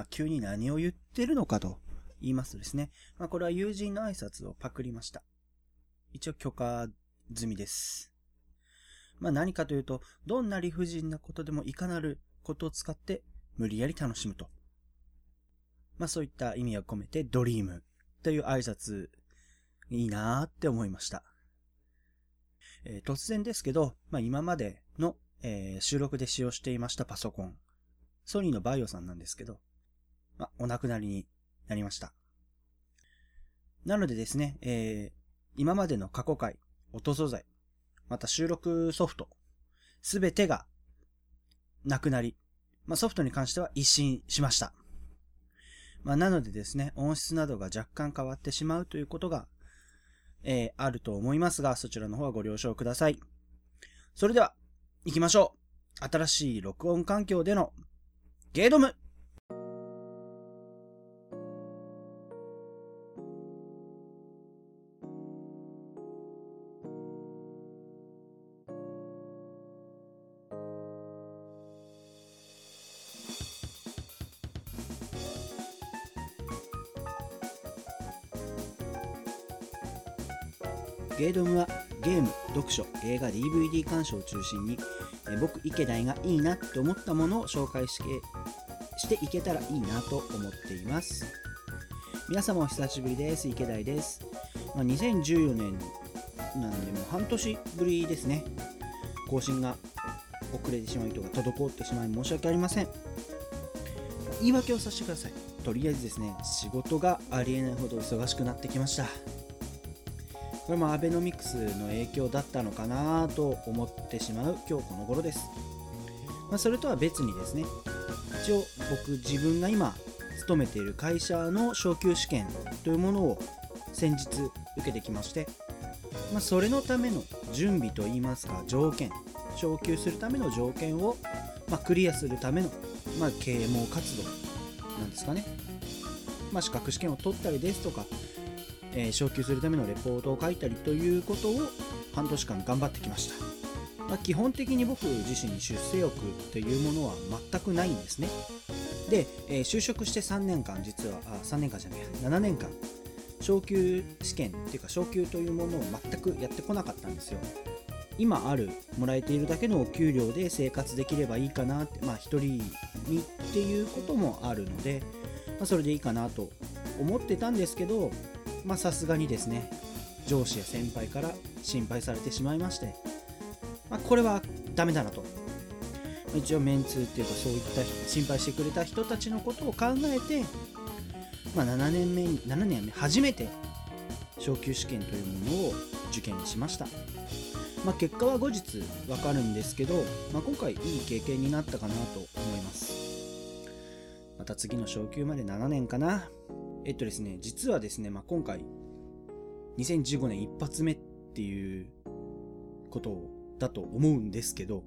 まあ、急に何を言ってるのかと言いますとですね、まあ、これは友人の挨拶をパクりました。一応許可済みです。まあ、何かというと、どんな理不尽なことでもいかなることを使って無理やり楽しむと。まあ、そういった意味を込めてドリームという挨拶いいなーって思いました。えー、突然ですけど、まあ、今までの、えー、収録で使用していましたパソコン、ソニーのバイオさんなんですけど、まあ、お亡くなりになりました。なのでですね、えー、今までの過去回、音素材、また収録ソフト、すべてがなくなり、まあ、ソフトに関しては一新しました。まあ、なのでですね、音質などが若干変わってしまうということがえー、あると思いますが、そちらの方はご了承ください。それでは、行きましょう。新しい録音環境でのゲードムゲードムはゲーム、読書、映画、DVD 鑑賞を中心に、え僕、池田がいいなと思ったものを紹介してしていけたらいいなと思っています。皆様お久しぶりです。池田です。まあ、2014年なんでもう半年ぶりですね。更新が遅れてしまいとか滞ってしまい申し訳ありません。言い訳をさせてください。とりあえずですね、仕事がありえないほど忙しくなってきました。これもアベノミクスの影響だったのかなと思ってしまう今日この頃です。まあ、それとは別にですね、一応僕自分が今勤めている会社の昇級試験というものを先日受けてきまして、まあ、それのための準備といいますか条件昇級するための条件を、まあ、クリアするための、まあ、啓蒙活動なんですかね、ま、資格試験を取ったりですとかえー、昇級するためのレポートを書いたりということを半年間頑張ってきました、まあ、基本的に僕自身出世欲というものは全くないんですね。で、えー、就職して3年間実はあ3年間じゃない7年間昇級試験っていうか昇級というものを全くやってこなかったんですよ。今あるもらえているだけのお給料で生活できればいいかなってまあ一人にっていうこともあるので、まあ、それでいいかなと思ってたんですけどまあさすがにですね上司や先輩から心配されてしまいまして、まあ、これはダメだなと。一応メンツっていうかそういった心配してくれた人たちのことを考えて、まあ、7年目7年目初めて昇級試験というものを受験しました、まあ、結果は後日わかるんですけど、まあ、今回いい経験になったかなと思います。また次の昇級まで7年かな。えっとですね、実はですね、まあ、今回、2015年一発目っていうことだと思うんですけど、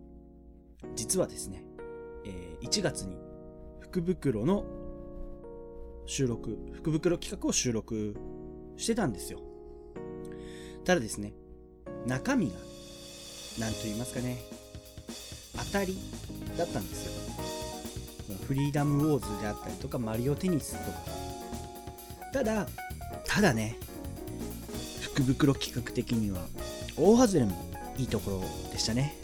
実はですね、えー、1月に福袋の収録、福袋企画を収録してたんですよ。ただですね、中身が、なんと言いますかね、当たりだったんですよ。フリーダムウォーズであったりとか、マリオテニスとか、ただ、ただね、福袋企画的には大外れもいいところでしたね。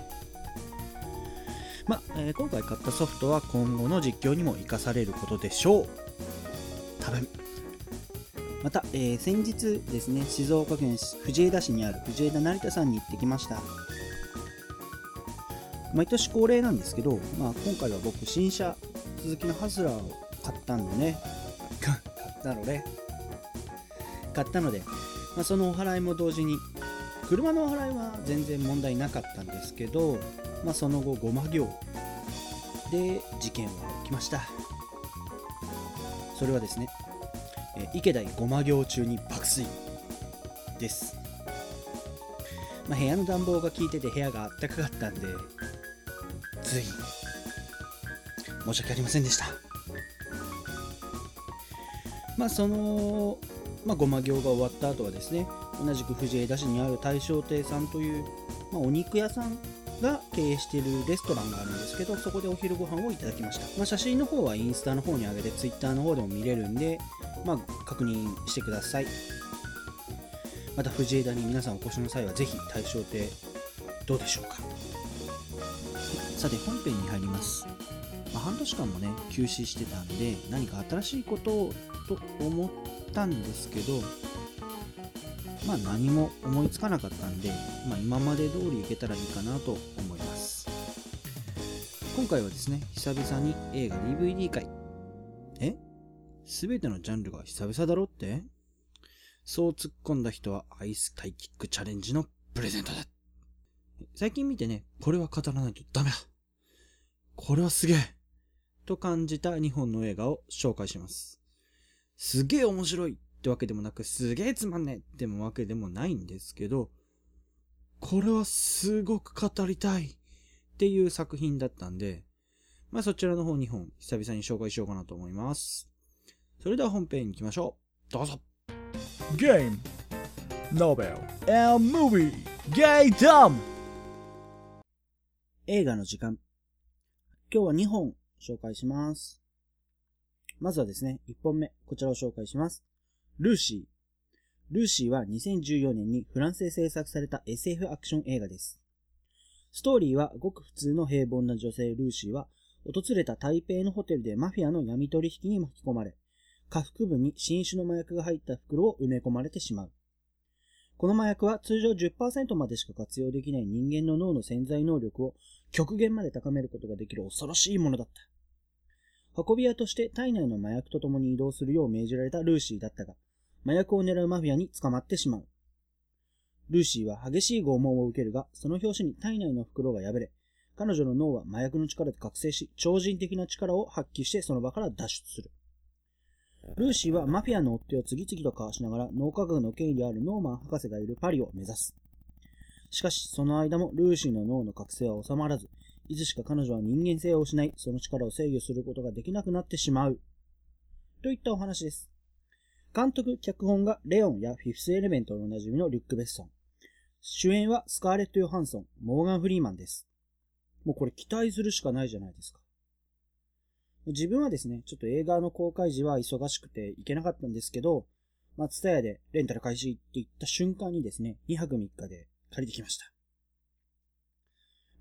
まあ、えー、今回買ったソフトは今後の実況にも活かされることでしょう。多分。また、えー、先日ですね、静岡県藤枝市にある藤枝成田さんに行ってきました。毎年恒例なんですけど、まあ、今回は僕、新車、鈴木のハスラーを買ったんでね、買ったので、買ったので、まあ、そのお払いも同時に車のお払いは全然問題なかったんですけど、まあ、その後ごま行。で事件は起きました。それはですね、池田ごま行中に爆睡。です、まあ、部屋の暖房が効いてて部屋があったかかったんでつい申し訳ありませんでした。まあそのまあ、ごま行が終わった後はですね同じく藤枝市にある大正亭さんという、まあ、お肉屋さんが経営しているレストランがあるんですけど、そこでお昼ご飯をいただきました。まあ、写真の方はインスタの方に上げて、ツイッターの方でも見れるんで、まあ、確認してください。また藤枝に皆さんお越しの際はぜひ対象亭どうでしょうかさて本編に入りますまあ、半年間もね休止してたんで何か新しいことをと思ったんですけどまあ何も思いつかなかったんで、まあ、今まで通りいけたらいいかなと思います。今回はですね久々に映画 DVD 会え？全てのジャンルが久々だろって？そう突っ込んだ人はアイスタイキックチャレンジのプレゼントだ。最近見てね、これは語らないとダメだ。これはすげえ。と感じた2本の映画を紹介します。すげえ面白いってわけでもなく、すげえつまんねえってもわけでもないんですけど、これはすごく語りたいっていう作品だったんで、まあそちらの方2本久々に紹介しようかなと思います。それでは本編に行きましょう。どうぞ。ゲーム、ノベル、and movie、ゲイダム映画の時間。今日は2本紹介します。まずはですね、1本目、こちらを紹介します。ルーシー。ルーシーは2014年にフランスで制作された SF アクション映画です。ストーリーはごく普通の平凡な女性ルーシーは、訪れた台北のホテルでマフィアの闇取引に巻き込まれ、下腹部に新種の麻薬が入った袋を埋め込まれてしまう。この麻薬は通常10%までしか活用できない人間の脳の潜在能力を極限まで高めることができる恐ろしいものだった。運び屋として体内の麻薬と共に移動するよう命じられたルーシーだったが、麻薬を狙うマフィアに捕まってしまう。ルーシーは激しい拷問を受けるが、その拍子に体内の袋が破れ、彼女の脳は麻薬の力で覚醒し、超人的な力を発揮してその場から脱出する。ルーシーはマフィアの追っ手を次々と交わしながら脳科学の権威であるノーマン博士がいるパリを目指す。しかし、その間もルーシーの脳の覚醒は収まらず、いつしか彼女は人間性を失い、その力を制御することができなくなってしまう。といったお話です。監督、脚本がレオンやフィフスエレメントのおなじみのリュック・ベッソン。主演はスカーレット・ヨハンソン、モーガン・フリーマンです。もうこれ期待するしかないじゃないですか。自分はですね、ちょっと映画の公開時は忙しくて行けなかったんですけど、松田屋でレンタル開始って言った瞬間にですね、2泊3日で借りてきました。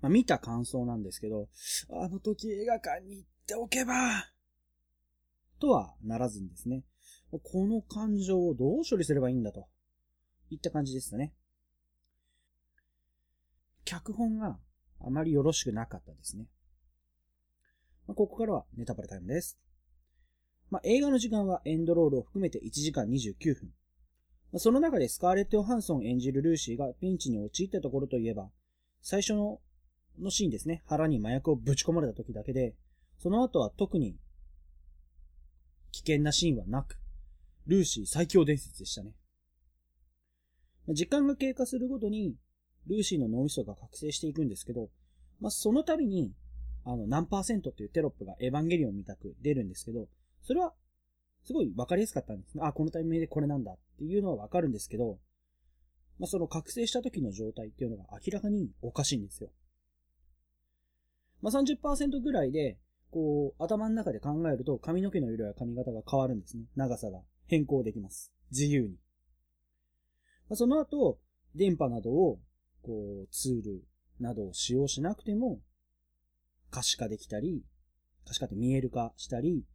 まあ、見た感想なんですけど、あの時映画館に行っておけば、とはならずにですね、この感情をどう処理すればいいんだと、いった感じですね。脚本があまりよろしくなかったですね。まあ、ここからはネタバレタイムです。まあ、映画の時間はエンドロールを含めて1時間29分。まあその中でスカーレット・ヨハンソン演じるルーシーがピンチに陥ったところといえば、最初ののシーンですね。腹に麻薬をぶち込まれた時だけで、その後は特に危険なシーンはなく、ルーシー最強伝説でしたね。時間が経過するごとに、ルーシーの脳みそが覚醒していくんですけど、まあ、その度に、あの、何パーセントっていうテロップがエヴァンゲリオンみたく出るんですけど、それはすごいわかりやすかったんですね。あ、このタイミングでこれなんだっていうのはわかるんですけど、まあ、その覚醒した時の状態っていうのが明らかにおかしいんですよ。まあ、30%ぐらいで、こう、頭の中で考えると髪の毛の色や髪型が変わるんですね。長さが変更できます。自由に。まあ、その後、電波などを、こう、ツールなどを使用しなくても、可視化できたり、可視化って見える化したり、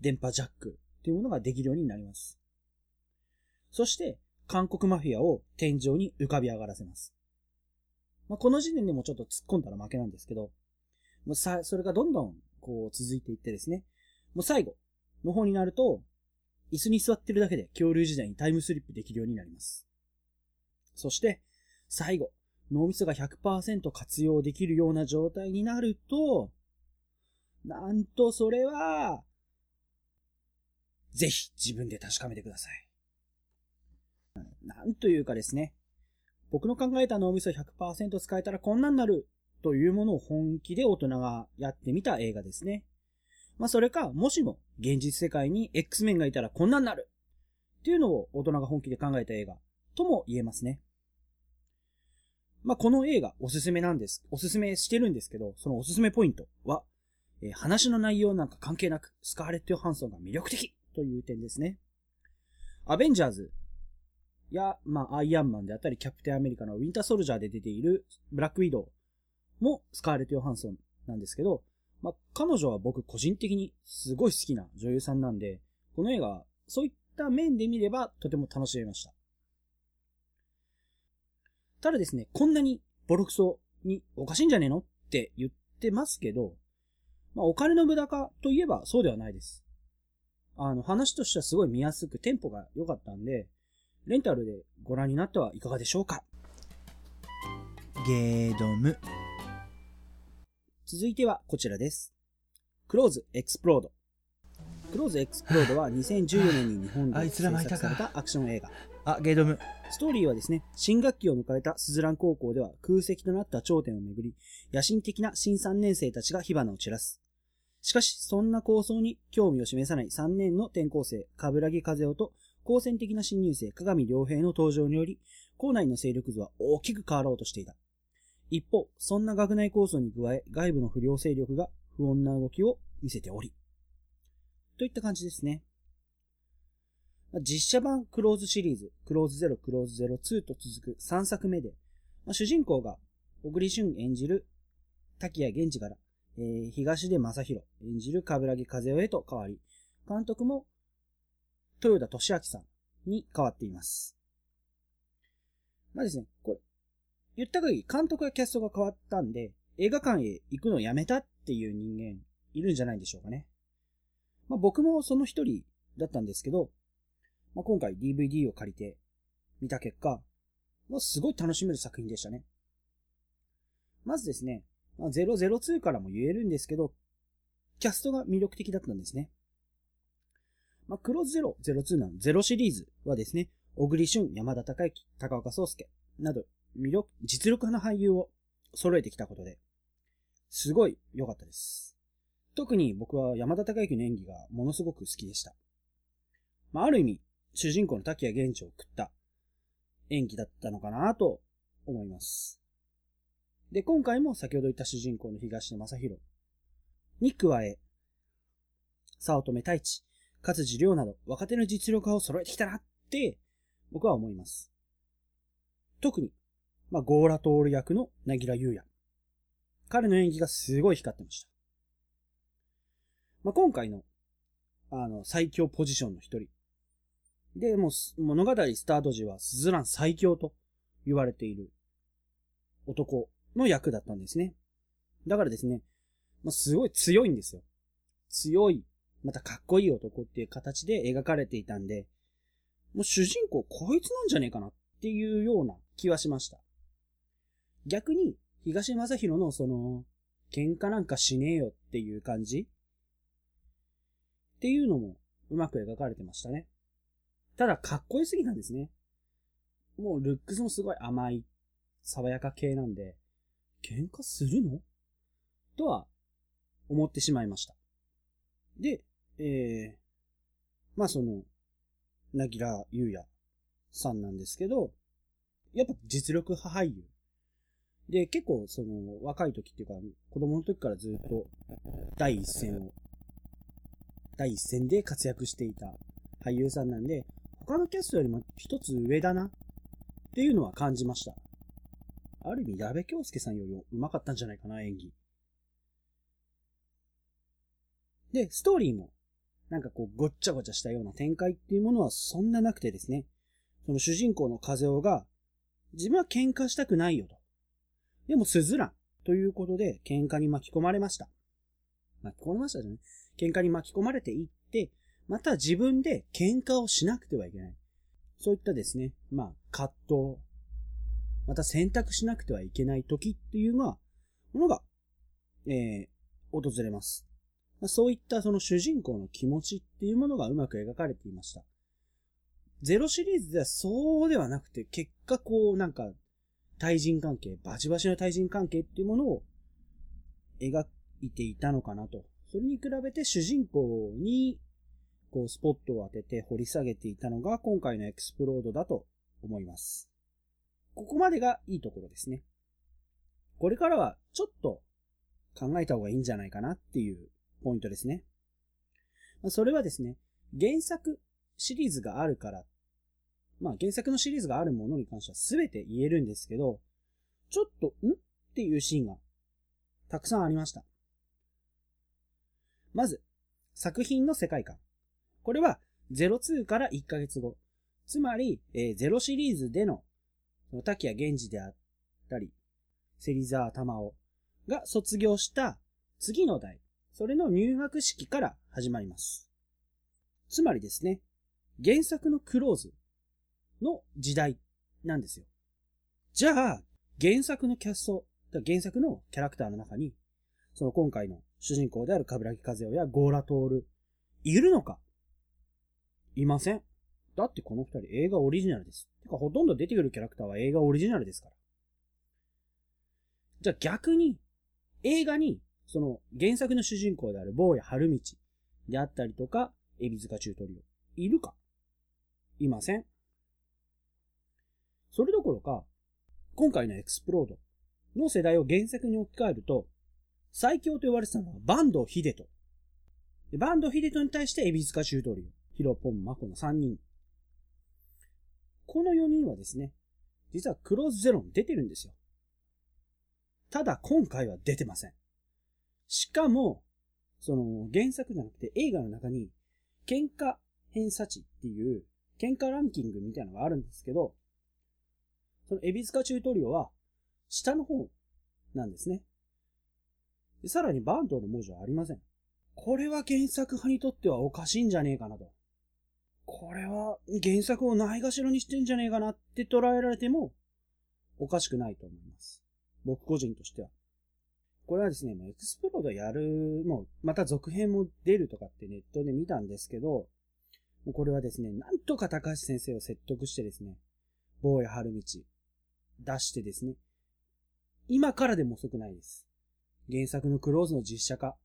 電波ジャックっていうものができるようになります。そして、韓国マフィアを天井に浮かび上がらせます。まあ、この時点でもちょっと突っ込んだら負けなんですけど、もうさ、それがどんどん、こう、続いていってですね、もう最後の方になると、椅子に座ってるだけで恐竜時代にタイムスリップできるようになります。そして、最後、脳みそが100%活用できるような状態になると、なんとそれは、ぜひ自分で確かめてください。なんというかですね、僕の考えた脳みそ100%使えたらこんなんなるというものを本気で大人がやってみた映画ですね。まあそれか、もしも現実世界に X メンがいたらこんなんなるっていうのを大人が本気で考えた映画とも言えますね。まあ、この映画おすすめなんです。おすすめしてるんですけど、そのおすすめポイントは、えー話の内容なんか関係なく、スカーレット・ヨハンソンが魅力的という点ですね。アベンジャーズや、まあ、アイアンマンであったり、キャプテンアメリカのウィンターソルジャーで出ているブラックウィドウもスカーレット・ヨハンソンなんですけど、まあ、彼女は僕個人的にすごい好きな女優さんなんで、この映画、そういった面で見ればとても楽しめました。ただですね、こんなにボロクソにおかしいんじゃねえのって言ってますけど、まあ、お金の無駄かといえばそうではないです。あの、話としてはすごい見やすくテンポが良かったんで、レンタルでご覧になってはいかがでしょうか？ゲードム続いてはこちらです。クローズエクスプロード。クローズエクスプロードは2014年に日本で制作されたアクション映画。あゲードムストーリーはですね、新学期を迎えたスズラン高校では空席となった頂点をめぐり、野心的な新3年生たちが火花を散らす。しかし、そんな抗争に興味を示さない3年の転校生、カブラギカゼオと、好戦的な新入生、鏡良平の登場により、校内の勢力図は大きく変わろうとしていた。一方、そんな学内構想に加え、外部の不良勢力が不穏な動きを見せており。といった感じですね。実写版クローズシリーズ、クローズ0、クローズ02と続く3作目で、主人公が小栗旬演じる滝谷源氏から、えー東出正宏演じる冠城和代へと変わり、監督も豊田俊明さんに変わっています。まあですね、これ、言った限り監督やキャストが変わったんで、映画館へ行くのをやめたっていう人間いるんじゃないでしょうかね。まあ僕もその一人だったんですけど、まあ、今回 DVD を借りて見た結果、まあ、すごい楽しめる作品でしたね。まずですね、まあ、002からも言えるんですけど、キャストが魅力的だったんですね。まあ、クローズ0、02なの0シリーズはですね、小栗旬、山田孝之、高岡壮介など、魅力、実力派の俳優を揃えてきたことで、すごい良かったです。特に僕は山田孝之の演技がものすごく好きでした。まあ、ある意味、主人公の滝谷源氏を食った演技だったのかなと思います。で、今回も先ほど言った主人公の東出正宏に加え、早乙女太一、勝地涼など若手の実力派を揃えてきたなって僕は思います。特に、まあ、ゴーラトール役のなぎら優也。彼の演技がすごい光ってました。まあ、今回の、あの、最強ポジションの一人。で、もう、物語スタート時はスズラン最強と言われている男の役だったんですね。だからですね、まあ、すごい強いんですよ。強い、またかっこいい男っていう形で描かれていたんで、もう主人公こいつなんじゃねえかなっていうような気はしました。逆に、東正宏のその、喧嘩なんかしねえよっていう感じ？っていうのもうまく描かれてましたね。ただ、かっこよすぎなんですね。もう、ルックスもすごい甘い、爽やか系なんで、喧嘩するの？とは、思ってしまいました。で、えー、まあその、なぎらゆうやさんなんですけど、やっぱ実力派俳優。で、結構その、若い時っていうか、子供の時からずっと、第一線を、第一線で活躍していた俳優さんなんで、他のキャストよりも一つ上だなっていうのは感じました。ある意味、矢部京介さんよりも上手かったんじゃないかな、演技。で、ストーリーも、なんかこう、ごっちゃごちゃしたような展開っていうものはそんななくてですね、その主人公の風雄が、自分は喧嘩したくないよと。でも、スズランということで、喧嘩に巻き込まれました。巻き込まれましたじゃない喧嘩に巻き込まれていって、また自分で喧嘩をしなくてはいけない。そういったですね、まあ、葛藤、また選択しなくてはいけない時っていうのは、ものが、えー、訪れます。まあそういったその主人公の気持ちっていうものがうまく描かれていました。ゼロシリーズではそうではなくて、結果こうなんか、対人関係、バチバチの対人関係っていうものを描いていたのかなと。それに比べて主人公に、こうスポットを当てて掘り下げていたのが今回のエクスプロードだと思います。ここまでがいいところですね。これからはちょっと考えた方がいいんじゃないかなっていうポイントですね。それはですね、原作シリーズがあるから、まあ原作のシリーズがあるものに関しては全て言えるんですけど、ちょっと、ん？っていうシーンがたくさんありました。まず、作品の世界観。これは02から1ヶ月後。つまり、えー、0シリーズでの、滝谷源氏であったり、芹沢玉緒が卒業した次の代、それの入学式から始まります。つまりですね、原作のクローズの時代なんですよ。じゃあ、原作のキャスト、原作のキャラクターの中に、その今回の主人公である冠城和代やゴーラトール、いるのか？いません。だってこの二人映画オリジナルです。てかほとんど出てくるキャラクターは映画オリジナルですから。じゃあ逆に、映画に、その原作の主人公である坊や春道であったりとか、エビ塚中トリオ、いるか？いません。ころか、今回のエクスプロードの世代を原作に置き換えると、最強と言われてたのはバンド秀人。バンド秀人に対してエビ塚中トリオ、ヒロポンマコの3人。この4人はですね、実はクローズゼロに出てるんですよ。ただ今回は出てません。しかも、その原作じゃなくて映画の中に喧嘩偏差値っていう喧嘩ランキングみたいなのがあるんですけど、そのエビスカチュートリオは下の方なんですね。でさらにバンドの文字はありません。これは原作派にとってはおかしいんじゃねえかなと。これは原作をないがしろにしてんじゃねえかなって捉えられてもおかしくないと思います。僕個人としては。これはですね、エクスプロードやる、もうまた続編も出るとかってネットで見たんですけど、これはですね、なんとか高橋先生を説得してですね、坊や春道出してですね、今からでも遅くないです。原作のクローズの実写化、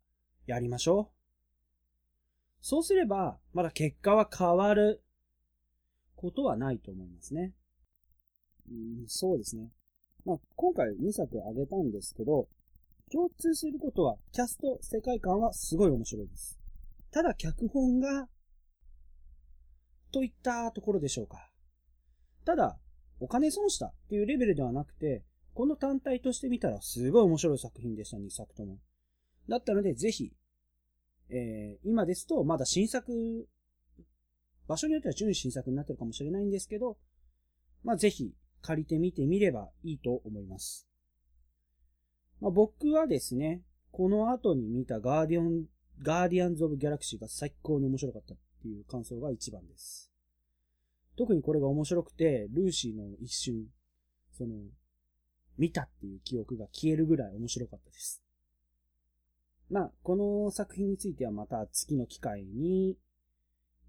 やりましょう。そうすれば、まだ結果は変わることはないと思いますね。うん、そうですね。まあ、今回2作あげたんですけど、共通することは、キャスト、世界観はすごい面白いです。ただ、脚本が、といったところでしょうか。ただ、お金損したっていうレベルではなくて、この単体として見たらすごい面白い作品でした、2作とも。だったので、ぜひ、えー、今ですと、まだ新作、場所によっては準新作になってるかもしれないんですけど、まあ、ぜひ、借りてみてみればいいと思います。まあ、僕はですね、この後に見たガーディオン、ガーディアンズ・オブ・ギャラクシーが最高に面白かったっていう感想が一番です。特にこれが面白くて、ルーシーの一瞬、その、見たっていう記憶が消えるぐらい面白かったです。まあ、この作品についてはまた次の機会に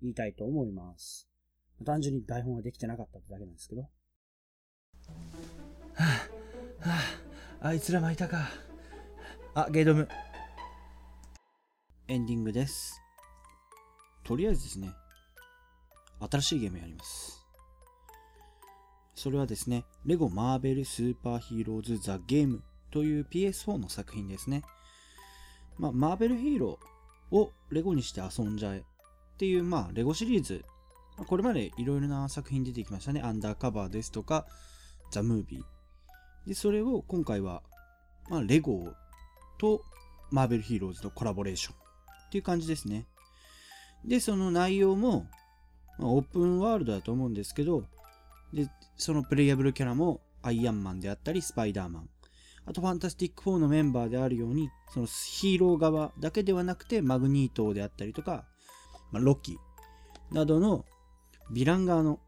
言いたいと思います。単純に台本ができてなかったってだけなんですけど。はあ、はあ、あいつらもいたか。あ、ゲイドム。エンディングです。とりあえずですね、新しいゲームやります。それはですね、レゴマーベルスーパーヒーローズザゲームという PS4 の作品ですね。まあ、マーベルヒーローをレゴにして遊んじゃえっていう、まあ、レゴシリーズ。これまでいろいろな作品出てきましたね。アンダーカバーですとか、ザ・ムービー。で、それを今回は、まあ、レゴとマーベルヒーローズのコラボレーションっていう感じですね。で、その内容も、まあ、オープンワールドだと思うんですけど、で、そのプレイヤブルキャラもアイアンマンであったり、スパイダーマン。あと、ファンタスティック4のメンバーであるように、そのヒーロー側だけではなくて、マグニートであったりとか、まあ、ロッキーなどのヴィラン側の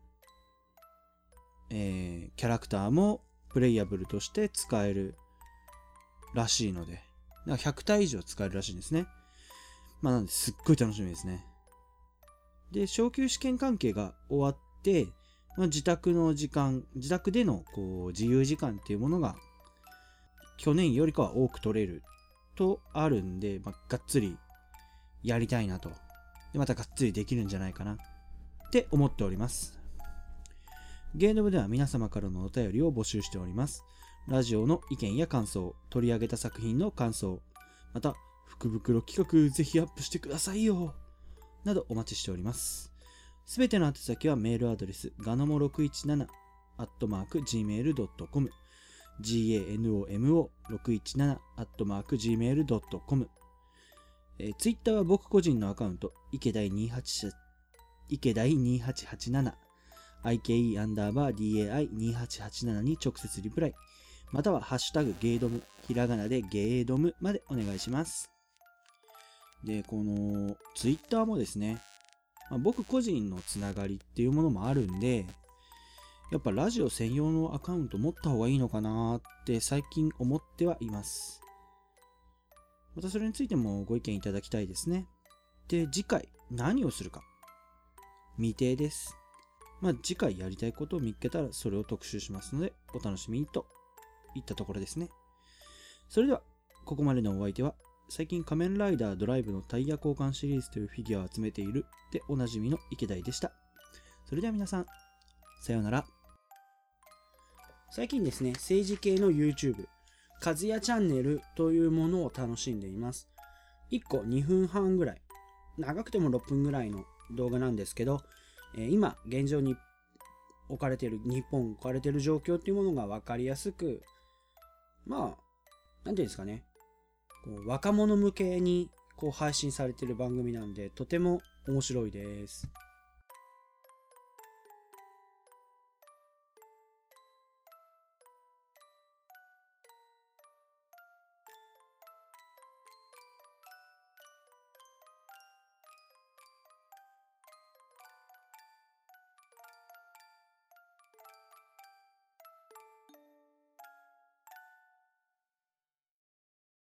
えー、キャラクターもプレイヤブルとして使えるらしいので、100体以上使えるらしいんですね。まあなんですっごい楽しみですね。で、昇級試験関係が終わって、まあ、自宅の時間、自宅でのこう自由時間っていうものが去年よりかは多く取れるとあるんで、まあ、がっつりやりたいなと。で、またがっつりできるんじゃないかなって思っております。ゲーム部では皆様からのお便りを募集しております。ラジオの意見や感想、取り上げた作品の感想、また、福袋企画ぜひアップしてくださいよなどお待ちしております。すべての宛先はメールアドレス、ガノモ617、アットマーク、gmail.com、ganomo617、アットマーク、gmail.com、えー、ツイッターは僕個人のアカウント、池大28、池大2887、IKE アンダーバー DAI2887 に直接リプライ、またはハッシュタグゲードム、ひらがなでゲードムまでお願いします。で、このツイッターもですね、まあ、僕個人のつながりっていうものもあるんで、やっぱラジオ専用のアカウント持った方がいいのかなって最近思ってはいます。またそれについてもご意見いただきたいですね。で、次回何をするか。未定です。まあ次回やりたいことを見つけたらそれを特集しますのでお楽しみにといったところですね。それでは、ここまでのお相手は最近仮面ライダードライブのタイヤ交換シリーズというフィギュアを集めているでおなじみの池田でした。それでは皆さん、さようなら。最近ですね、政治系の YouTube、和也チャンネルというものを楽しんでいます。1個2分半ぐらい、長くても6分ぐらいの動画なんですけど、えー今、現状に置かれている、日本置かれている状況っていうものが分かりやすく、まあ、なんていうんですかね、こう若者向けにこう配信されてる番組なんで、とても面白いです。